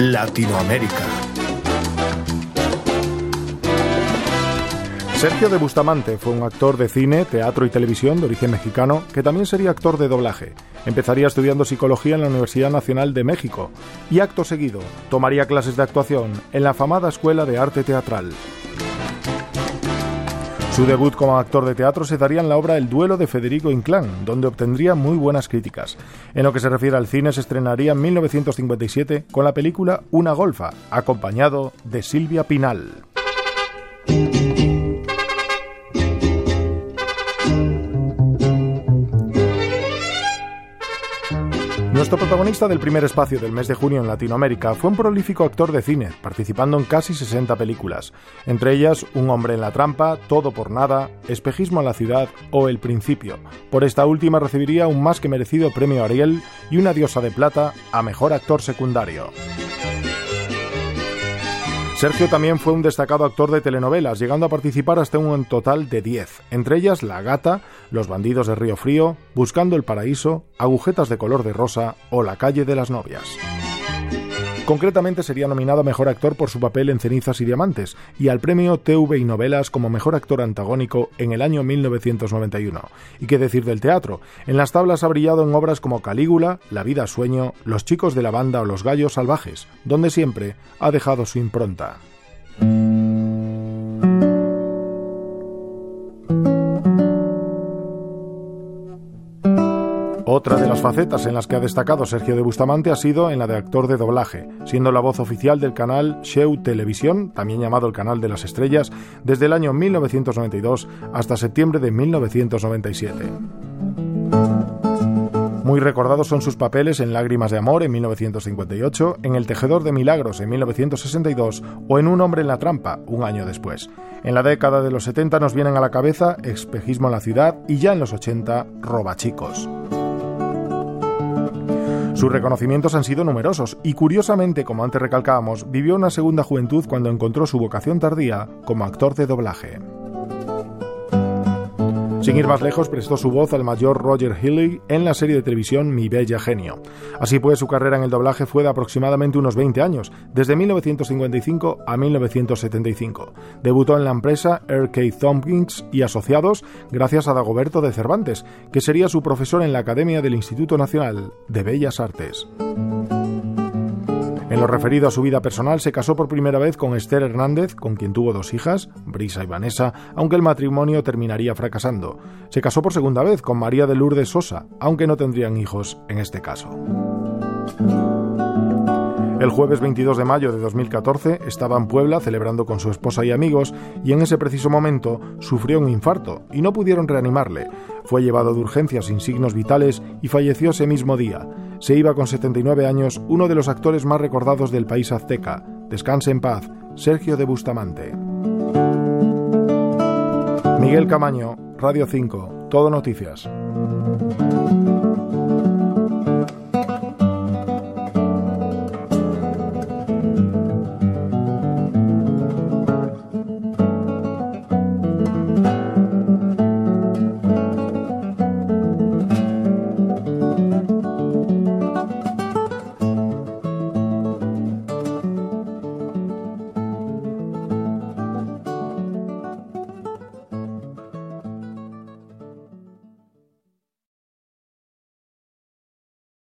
Latinoamérica. Sergio de Bustamante fue un actor de cine, teatro y televisión de origen mexicano que también sería actor de doblaje. Empezaría estudiando psicología en la Universidad Nacional de México y acto seguido tomaría clases de actuación en la afamada Escuela de Arte Teatral. Su debut como actor de teatro se daría en la obra El duelo de Federico Inclán, donde obtendría muy buenas críticas. En lo que se refiere al cine, se estrenaría en 1957 con la película Una golfa, acompañado de Silvia Pinal. Nuestro protagonista del primer espacio del mes de junio en Latinoamérica fue un prolífico actor de cine, participando en casi 60 películas, entre ellas Un hombre en la trampa, Todo por nada, Espejismo en la ciudad o El principio. Por esta última recibiría un más que merecido premio Ariel y una diosa de plata a mejor actor secundario. Sergio también fue un destacado actor de telenovelas, llegando a participar hasta un total de 10, entre ellas La Gata, Los Bandidos de Río Frío, Buscando el Paraíso, Agujetas de color de rosa o La Calle de las Novias. Concretamente sería nominado a Mejor Actor por su papel en Cenizas y Diamantes y al premio TV y Novelas como Mejor Actor Antagónico en el año 1991. ¿Y qué decir del teatro? En las tablas ha brillado en obras como Calígula, La vida sueño, Los chicos de la banda o Los gallos salvajes, donde siempre ha dejado su impronta. Otra de las facetas en las que ha destacado Sergio de Bustamante ha sido en la de actor de doblaje, siendo la voz oficial del canal Show Televisión, también llamado el Canal de las Estrellas, desde el año 1992 hasta septiembre de 1997. Muy recordados son sus papeles en Lágrimas de Amor en 1958, en El Tejedor de Milagros en 1962 o en Un Hombre en la Trampa un año después. En la década de los 70 nos vienen a la cabeza Espejismo en la Ciudad y ya en los 80 Robachicos. Sus reconocimientos han sido numerosos y curiosamente, como antes recalcábamos, vivió una segunda juventud cuando encontró su vocación tardía como actor de doblaje. Sin ir más lejos, prestó su voz al mayor Roger Healy en la serie de televisión Mi Bella Genio. Así pues, su carrera en el doblaje fue de aproximadamente unos 20 años, desde 1955 a 1975. Debutó en la empresa R.K. Tompkins y Asociados gracias a Dagoberto de Cervantes, que sería su profesor en la Academia del Instituto Nacional de Bellas Artes. Lo referido a su vida personal, se casó por primera vez con Esther Hernández, con quien tuvo dos hijas, Brisa y Vanessa, aunque el matrimonio terminaría fracasando. Se casó por segunda vez con María de Lourdes Sosa, aunque no tendrían hijos en este caso. El jueves 22 de mayo de 2014 estaba en Puebla celebrando con su esposa y amigos y en ese preciso momento sufrió un infarto y no pudieron reanimarle. Fue llevado de urgencias sin signos vitales y falleció ese mismo día. Se iba con 79 años uno de los actores más recordados del país azteca. Descanse en paz, Sergio de Bustamante. Miguel Camaño, Radio 5, Todo Noticias.